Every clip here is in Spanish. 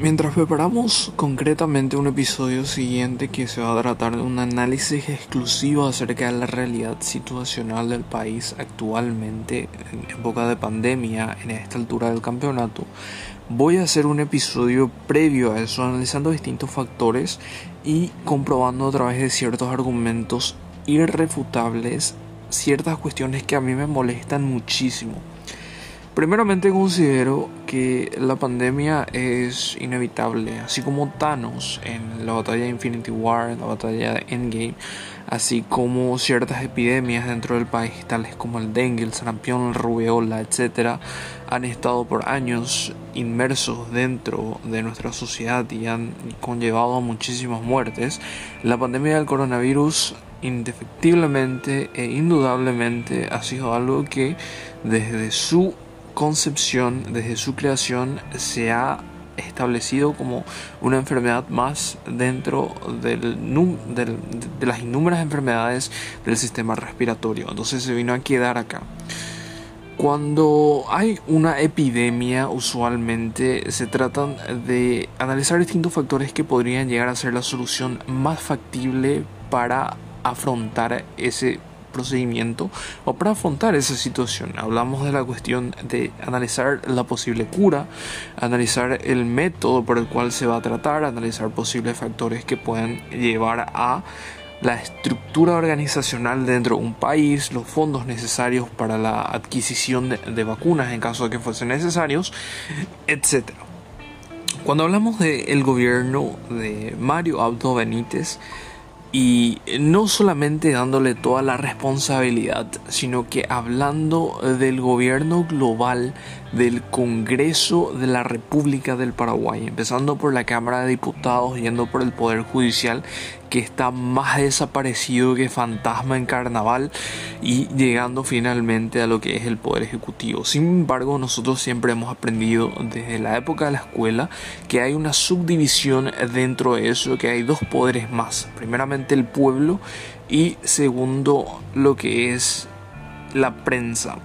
Mientras preparamos concretamente un episodio siguiente que se va a tratar de un análisis exclusivo acerca de la realidad situacional del país actualmente en época de pandemia en esta altura del campeonato, voy a hacer un episodio previo a eso analizando distintos factores y comprobando a través de ciertos argumentos irrefutables ciertas cuestiones que a mí me molestan muchísimo. Primeramente considero que la pandemia es inevitable, así como Thanos en la batalla de Infinity War, en la batalla de Endgame, así como ciertas epidemias dentro del país, tales como el dengue, el sarampión, el rubeola, etc., han estado por años inmersos dentro de nuestra sociedad y han conllevado muchísimas muertes. La pandemia del coronavirus indefectiblemente e indudablemente ha sido algo que desde su concepción, desde su creación, se ha establecido como una enfermedad más dentro del, de las innumerables enfermedades del sistema respiratorio. Entonces se vino a quedar acá. Cuando hay una epidemia, usualmente se tratan de analizar distintos factores que podrían llegar a ser la solución más factible para afrontar ese procedimiento o para afrontar esa situación. Hablamos de la cuestión de analizar la posible cura, analizar el método por el cual se va a tratar, analizar posibles factores que puedan llevar a la estructura organizacional dentro de un país, los fondos necesarios para la adquisición de, vacunas en caso de que fuesen necesarios, etc. Cuando hablamos del gobierno de Mario Abdo Benítez, y no solamente dándole toda la responsabilidad, sino que hablando del gobierno global del Congreso de la República del Paraguay, empezando por la Cámara de Diputados, yendo por el Poder Judicial, que está más desaparecido que fantasma en carnaval, y llegando finalmente a lo que es el Poder Ejecutivo. Sin embargo, nosotros siempre hemos aprendido desde la época de la escuela que hay una subdivisión dentro de eso, que hay dos poderes más. Primeramente el pueblo y segundo lo que es la prensa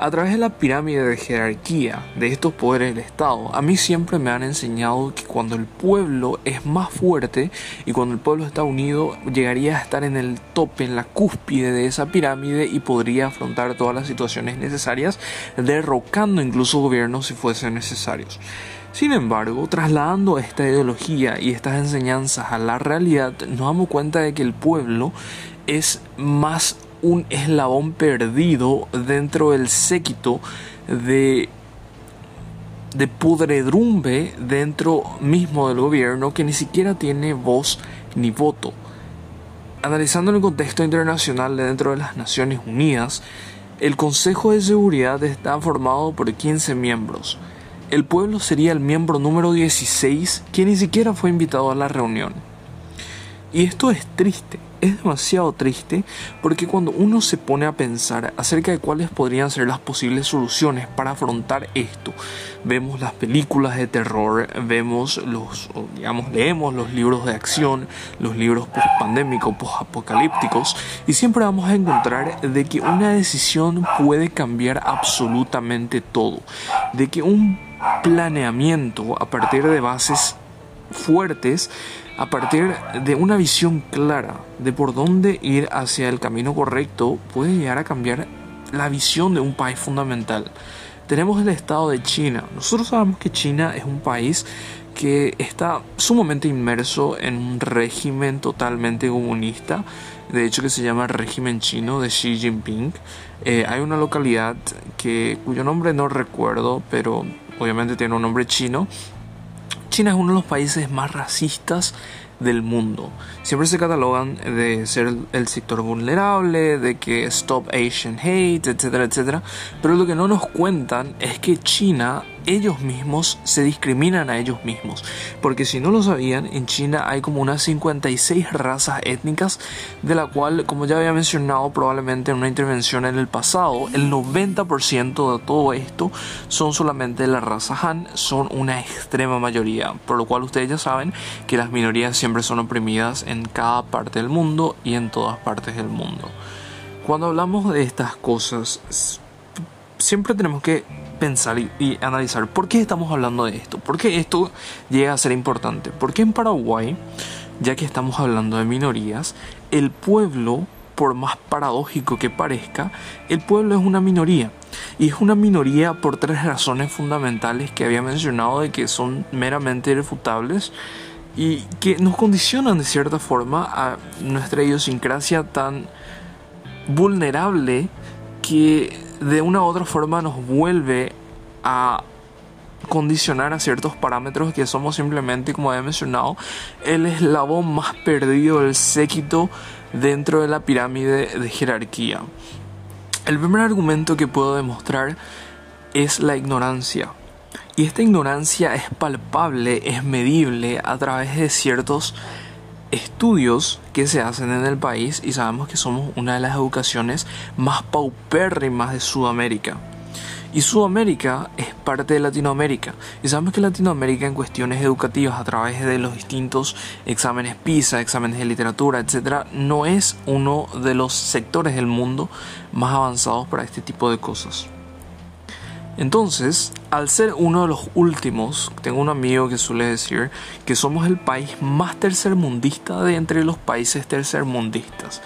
a través de la pirámide de jerarquía de estos poderes del Estado, a mí siempre me han enseñado que cuando el pueblo es más fuerte y cuando el pueblo está unido, llegaría a estar en el tope, en la cúspide de esa pirámide y podría afrontar todas las situaciones necesarias, derrocando incluso gobiernos si fuesen necesarios. Sin embargo, trasladando esta ideología y estas enseñanzas a la realidad, nos damos cuenta de que el pueblo es más un eslabón perdido dentro del séquito de de dentro mismo del gobierno que ni siquiera tiene voz ni voto. Analizando el contexto internacional dentro de las Naciones Unidas, el Consejo de Seguridad está formado por 15 miembros. El pueblo sería el miembro número 16 que ni siquiera fue invitado a la reunión. Y esto es triste, es demasiado triste porque cuando uno se pone a pensar acerca de cuáles podrían ser las posibles soluciones para afrontar esto, vemos las películas de terror, vemos los, digamos, leemos los libros de acción, los libros post-pandémicos, post-apocalípticos, y siempre vamos a encontrar de que una decisión puede cambiar absolutamente todo, de que un planeamiento a partir de bases fuertes a partir de una visión clara de por dónde ir hacia el camino correcto, puede llegar a cambiar la visión de un país fundamental. Tenemos el estado de China. Nosotros sabemos que China es un país que está sumamente inmerso en un régimen totalmente comunista, de hecho que se llama régimen chino de Xi Jinping. Eh, hay una localidad que, cuyo nombre no recuerdo, pero obviamente tiene un nombre chino, China es uno de los países más racistas del mundo. Siempre se catalogan de ser el sector vulnerable, de que stop Asian hate, etcétera, etcétera. Pero lo que no nos cuentan es que China ellos mismos se discriminan a ellos mismos. Porque si no lo sabían, en China hay como unas 56 razas étnicas, de la cual, como ya había mencionado probablemente en una intervención en el pasado, el 90% de todo esto son solamente de la raza Han, son una extrema mayoría. Por lo cual ustedes ya saben que las minorías siempre son oprimidas en cada parte del mundo y en todas partes del mundo. Cuando hablamos de estas cosas, siempre tenemos que pensar y, analizar por qué estamos hablando de esto, por qué esto llega a ser importante, porque en Paraguay, ya que estamos hablando de minorías, el pueblo, por más paradójico que parezca, el pueblo es una minoría. Y es una minoría por tres razones fundamentales que había mencionado de que son meramente irrefutables y que nos condicionan de cierta forma a nuestra idiosincrasia tan vulnerable que de una u otra forma nos vuelve a condicionar a ciertos parámetros que somos simplemente, como había mencionado, el eslabón más perdido del séquito dentro de la pirámide de jerarquía. El primer argumento que puedo demostrar es la ignorancia. Y esta ignorancia es palpable, es medible a través de ciertos estudios que se hacen en el país y sabemos que somos una de las educaciones más paupérrimas de Sudamérica. Y Sudamérica es parte de Latinoamérica. Y sabemos que Latinoamérica en cuestiones educativas a través de los distintos exámenes PISA, exámenes de literatura, etc., no es uno de los sectores del mundo más avanzados para este tipo de cosas. Entonces, al ser uno de los últimos, tengo un amigo que suele decir que somos el país más tercermundista de entre los países tercermundistas.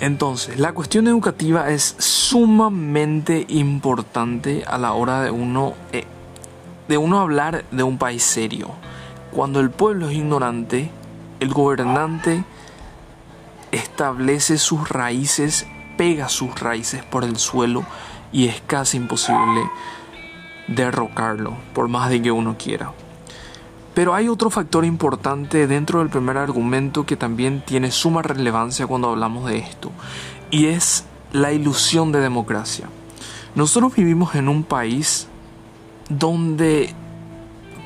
Entonces, la cuestión educativa es sumamente importante a la hora de uno, eh, de uno hablar de un país serio. Cuando el pueblo es ignorante, el gobernante establece sus raíces, pega sus raíces por el suelo y es casi imposible derrocarlo, por más de que uno quiera. Pero hay otro factor importante dentro del primer argumento que también tiene suma relevancia cuando hablamos de esto, y es la ilusión de democracia. Nosotros vivimos en un país donde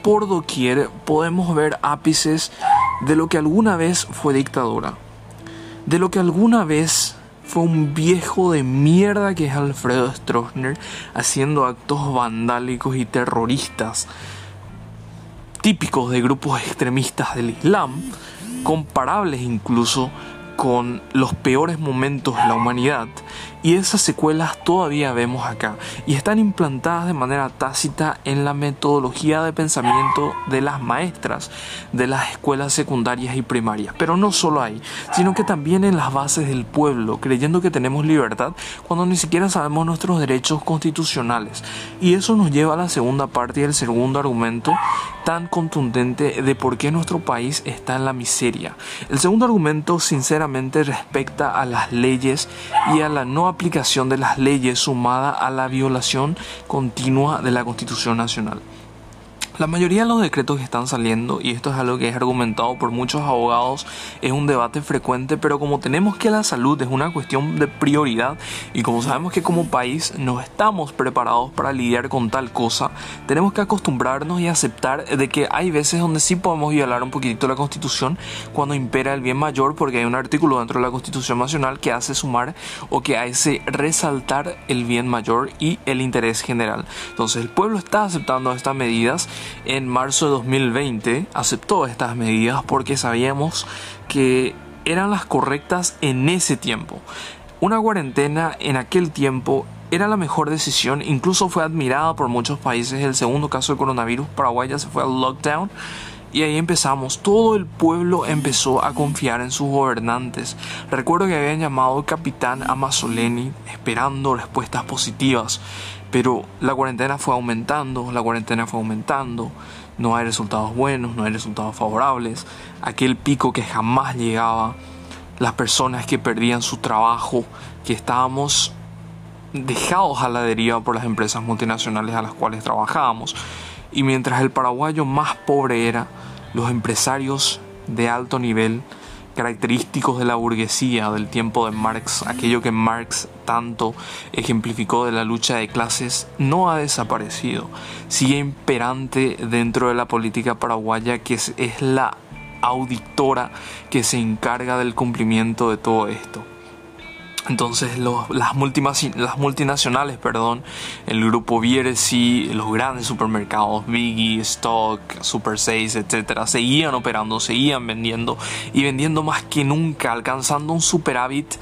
por doquier podemos ver ápices de lo que alguna vez fue dictadura, de lo que alguna vez fue un viejo de mierda que es Alfredo Stroessner haciendo actos vandálicos y terroristas típicos de grupos extremistas del Islam, comparables incluso con los peores momentos de la humanidad y esas secuelas todavía vemos acá y están implantadas de manera tácita en la metodología de pensamiento de las maestras de las escuelas secundarias y primarias. Pero no solo ahí, sino que también en las bases del pueblo, creyendo que tenemos libertad cuando ni siquiera sabemos nuestros derechos constitucionales. Y eso nos lleva a la segunda parte y el segundo argumento tan contundente de por qué nuestro país está en la miseria. El segundo argumento sinceramente respecta a las leyes y a la no aplicación de las leyes sumada a la violación continua de la Constitución Nacional. La mayoría de los decretos que están saliendo, y esto es algo que es argumentado por muchos abogados, es un debate frecuente, pero como tenemos que la salud es una cuestión de prioridad y como sabemos que como país no estamos preparados para lidiar con tal cosa, tenemos que acostumbrarnos y aceptar de que hay veces donde sí podemos violar un poquitito la constitución cuando impera el bien mayor, porque hay un artículo dentro de la constitución nacional que hace sumar o que hace resaltar el bien mayor y el interés general. Entonces el pueblo está aceptando estas medidas en marzo de 2020 aceptó estas medidas porque sabíamos que eran las correctas en ese tiempo. Una cuarentena en aquel tiempo era la mejor decisión, incluso fue admirada por muchos países. El segundo caso de coronavirus, Paraguay ya se fue al lockdown. Y ahí empezamos, todo el pueblo empezó a confiar en sus gobernantes. Recuerdo que habían llamado capitán a Mazzoleni esperando respuestas positivas. Pero la cuarentena fue aumentando, la cuarentena fue aumentando, no hay resultados buenos, no hay resultados favorables, aquel pico que jamás llegaba, las personas que perdían su trabajo, que estábamos dejados a la deriva por las empresas multinacionales a las cuales trabajábamos. Y mientras el paraguayo más pobre era, los empresarios de alto nivel característicos de la burguesía del tiempo de Marx, aquello que Marx tanto ejemplificó de la lucha de clases, no ha desaparecido. Sigue imperante dentro de la política paraguaya que es, es la auditora que se encarga del cumplimiento de todo esto. Entonces las, las, multinacionales, perdón, el grupo Bierzi, los grandes supermercados, Biggie, Stock, Super 6, etcétera, seguían operando, seguían vendiendo y vendiendo más que nunca, alcanzando un superávit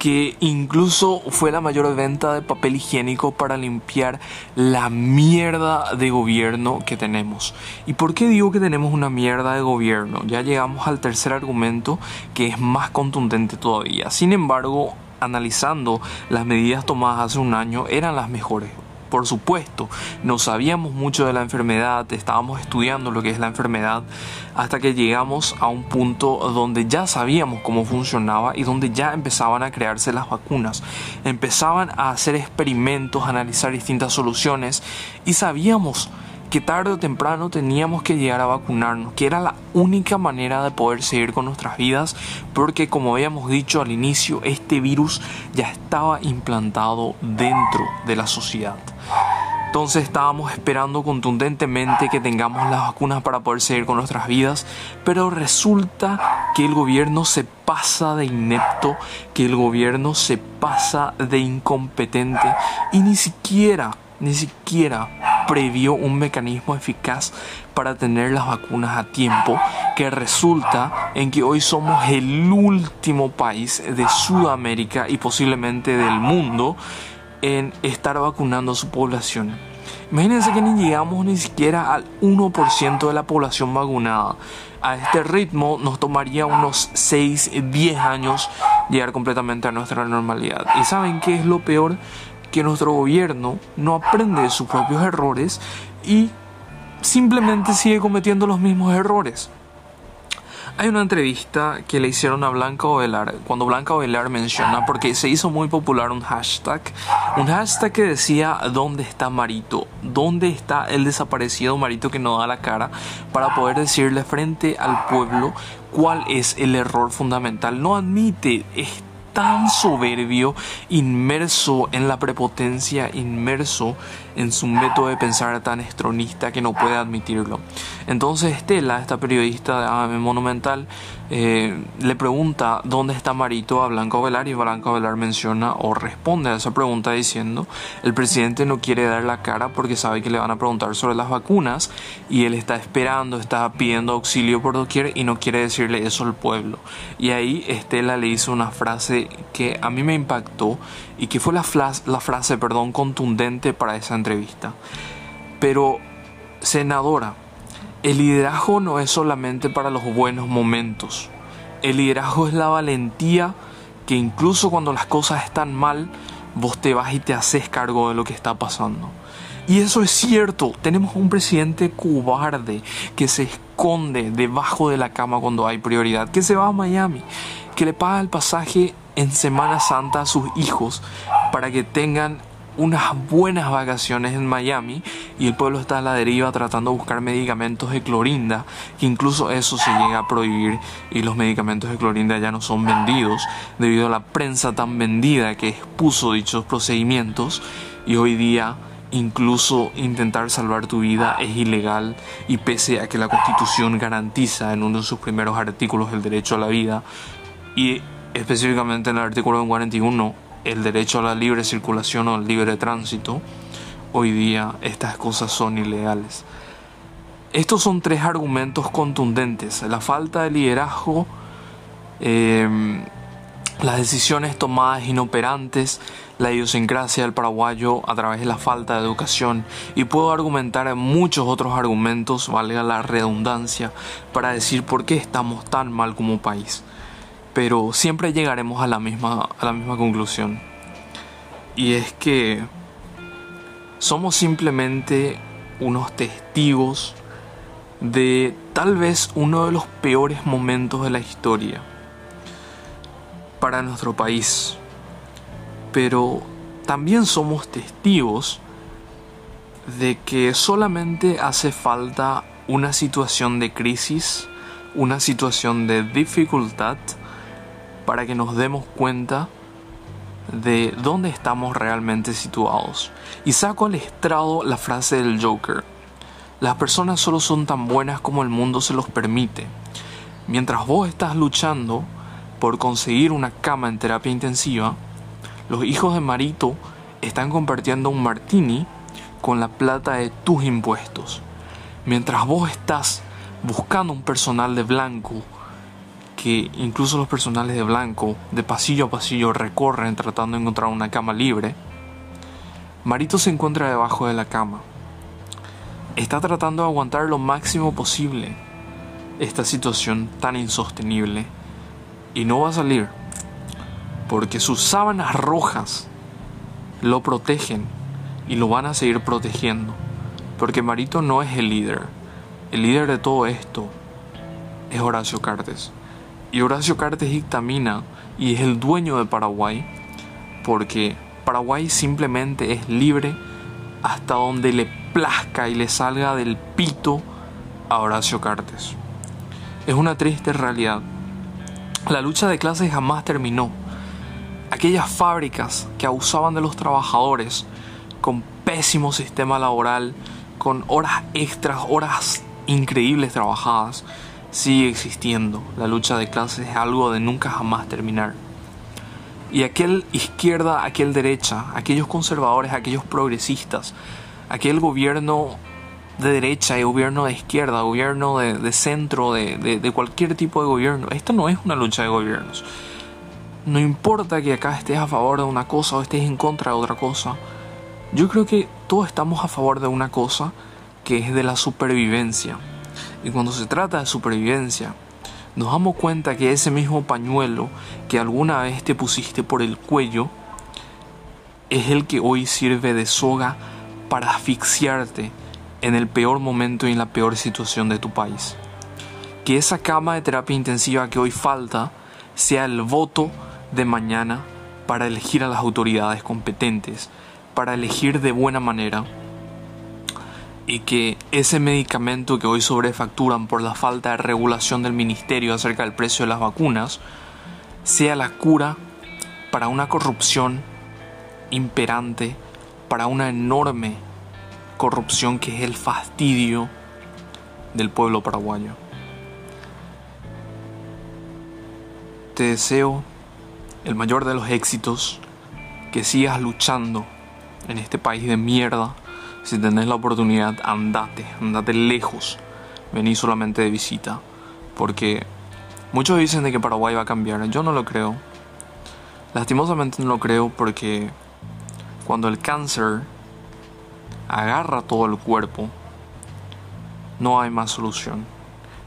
que incluso fue la mayor venta de papel higiénico para limpiar la mierda de gobierno que tenemos. ¿Y por qué digo que tenemos una mierda de gobierno? Ya llegamos al tercer argumento que es más contundente todavía. Sin embargo, analizando las medidas tomadas hace un año, eran las mejores por supuesto, no sabíamos mucho de la enfermedad, estábamos estudiando lo que es la enfermedad, hasta que llegamos a un punto donde ya sabíamos cómo funcionaba y donde ya empezaban a crearse las vacunas. Empezaban a hacer experimentos, a analizar distintas soluciones y sabíamos que tarde o temprano teníamos que llegar a vacunarnos, que era la única manera de poder seguir con nuestras vidas, porque como habíamos dicho al inicio, este virus ya estaba implantado dentro de la sociedad. Entonces estábamos esperando contundentemente que tengamos las vacunas para poder seguir con nuestras vidas, pero resulta que el gobierno se pasa de inepto, que el gobierno se pasa de incompetente y ni siquiera, ni siquiera previó un mecanismo eficaz para tener las vacunas a tiempo, que resulta en que hoy somos el último país de Sudamérica y posiblemente del mundo en estar vacunando a su población. Imagínense que ni llegamos ni siquiera al 1% de la población vacunada. A este ritmo nos tomaría unos 6, 10 años llegar completamente a nuestra normalidad. ¿Y saben qué es lo peor? Que nuestro gobierno no aprende de sus propios errores y simplemente sigue cometiendo los mismos errores. Hay una entrevista que le hicieron a Blanca Ovelar, cuando Blanca Ovelar menciona, porque se hizo muy popular un hashtag, un hashtag que decía ¿Dónde está Marito? ¿Dónde está el desaparecido Marito que no da la cara? Para poder decirle frente al pueblo cuál es el error fundamental. No admite tan soberbio, inmerso en la prepotencia, inmerso en su método de pensar tan estronista que no puede admitirlo. Entonces Estela, esta periodista de Monumental, eh, le pregunta dónde está Marito a Blanco Velar y Blanco Velar menciona o responde a esa pregunta diciendo el presidente no quiere dar la cara porque sabe que le van a preguntar sobre las vacunas y él está esperando, está pidiendo auxilio por doquier y no quiere decirle eso al pueblo. Y ahí Estela le hizo una frase que a mí me impactó y que fue la, la frase perdón, contundente para esa entrevista. Pero, senadora, el liderazgo no es solamente para los buenos momentos. El liderazgo es la valentía que incluso cuando las cosas están mal, vos te vas y te haces cargo de lo que está pasando. Y eso es cierto, tenemos un presidente cobarde que se esconde debajo de la cama cuando hay prioridad, que se va a Miami, que le paga el pasaje en Semana Santa a sus hijos para que tengan unas buenas vacaciones en Miami y el pueblo está a la deriva tratando de buscar medicamentos de clorinda, que incluso eso se llega a prohibir y los medicamentos de clorinda ya no son vendidos debido a la prensa tan vendida que expuso dichos procedimientos y hoy día incluso intentar salvar tu vida es ilegal y pese a que la constitución garantiza en uno de sus primeros artículos el derecho a la vida y específicamente en el artículo 41 el derecho a la libre circulación o el libre tránsito, hoy día estas cosas son ilegales. Estos son tres argumentos contundentes. La falta de liderazgo, em, las decisiones tomadas inoperantes, la idiosincrasia del paraguayo a través de la falta de educación y puedo argumentar en muchos otros argumentos, valga la redundancia, para decir por qué estamos tan mal como país pero siempre llegaremos a la misma, a la misma conclusión. Y es que somos simplemente unos testigos de tal vez uno de los peores momentos de la historia para nuestro país. Pero también somos testigos de que solamente hace falta una situación de crisis, una situación de dificultad, para que nos demos cuenta de dónde estamos realmente situados. Y saco al estrado la frase del Joker. Las personas solo son tan buenas como el mundo se los permite. Mientras vos estás luchando por conseguir una cama en terapia intensiva, los hijos de Marito están compartiendo un martini con la plata de tus impuestos. Mientras vos estás buscando un personal de blanco que incluso los personales de blanco de pasillo a pasillo recorren tratando de encontrar una cama libre, Marito se encuentra debajo de la cama. Está tratando de aguantar lo máximo posible esta situación tan insostenible y no va a salir porque sus sábanas rojas lo protegen y lo van a seguir protegiendo porque Marito no es el líder. El líder de todo esto es Horacio Cartes y Horacio Cartes dictamina y es el dueño de Paraguay porque Paraguay simplemente es libre hasta donde le plazca y le salga del pito a Horacio Cartes. Es una triste realidad. La lucha de clases jamás terminó. Aquellas fábricas que abusaban de los trabajadores con pésimo sistema laboral, con horas extras, horas increíbles trabajadas, sigue existiendo. La lucha de clases es algo de nunca jamás terminar. Y aquel izquierda, aquel derecha, aquellos conservadores, aquellos progresistas, aquel gobierno de derecha y gobierno de izquierda, gobierno de, centro, de, de, cualquier tipo de gobierno. Esto no es una lucha de gobiernos. No importa que acá estés a favor de una cosa o estés en contra de otra cosa. Yo creo que todos estamos a favor de una cosa que es de la supervivencia. Y cuando se trata de supervivencia, nos damos cuenta que ese mismo pañuelo que alguna vez te pusiste por el cuello es el que hoy sirve de soga para asfixiarte en el peor momento y en la peor situación de tu país. Que esa cama de terapia intensiva que hoy falta sea el voto de mañana para elegir a las autoridades competentes, para elegir de buena manera y que ese medicamento que hoy sobrefacturan por la falta de regulación del ministerio acerca del precio de las vacunas sea la cura para una corrupción imperante, para una enorme corrupción que es el fastidio del pueblo paraguayo. Te deseo el mayor de los éxitos, que sigas luchando en este país de mierda. Si tenés la oportunidad, andate, andate lejos. Vení solamente de visita. Porque muchos dicen de que Paraguay va a cambiar. Yo no lo creo. Lastimosamente no lo creo porque cuando el cáncer agarra todo el cuerpo, no hay más solución.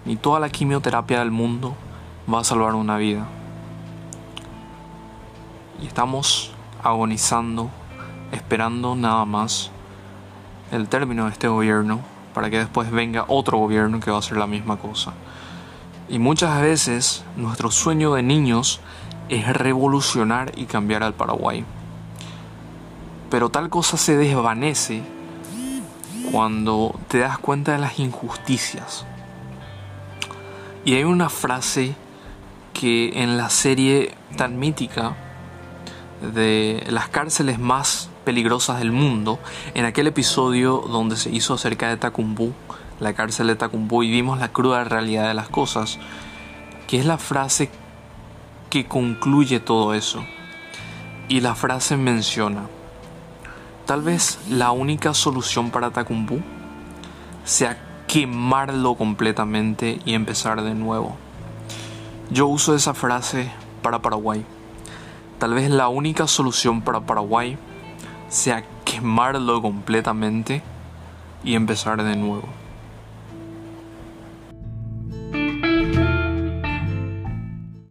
Ni toda la quimioterapia del mundo va a salvar una vida. Y estamos agonizando, esperando nada más el término de este gobierno para que después venga otro gobierno que va a hacer la misma cosa. Y muchas veces nuestro sueño de niños es revolucionar y cambiar al Paraguay. Pero tal cosa se desvanece cuando te das cuenta de las injusticias. Y hay una frase que en la serie tan mítica de las cárceles más peligrosas del mundo, en aquel episodio donde se hizo acerca de Tacumbú, la cárcel de Tacumbú, y vimos la cruda realidad de las cosas, que es la frase que concluye todo eso. Y la frase menciona, Tal vez la única solución para Tacumbú sea quemarlo completamente y empezar de nuevo. Yo uso esa frase para Paraguay. Tal vez la única solución para Paraguay sea quemarlo completamente y empezar de nuevo.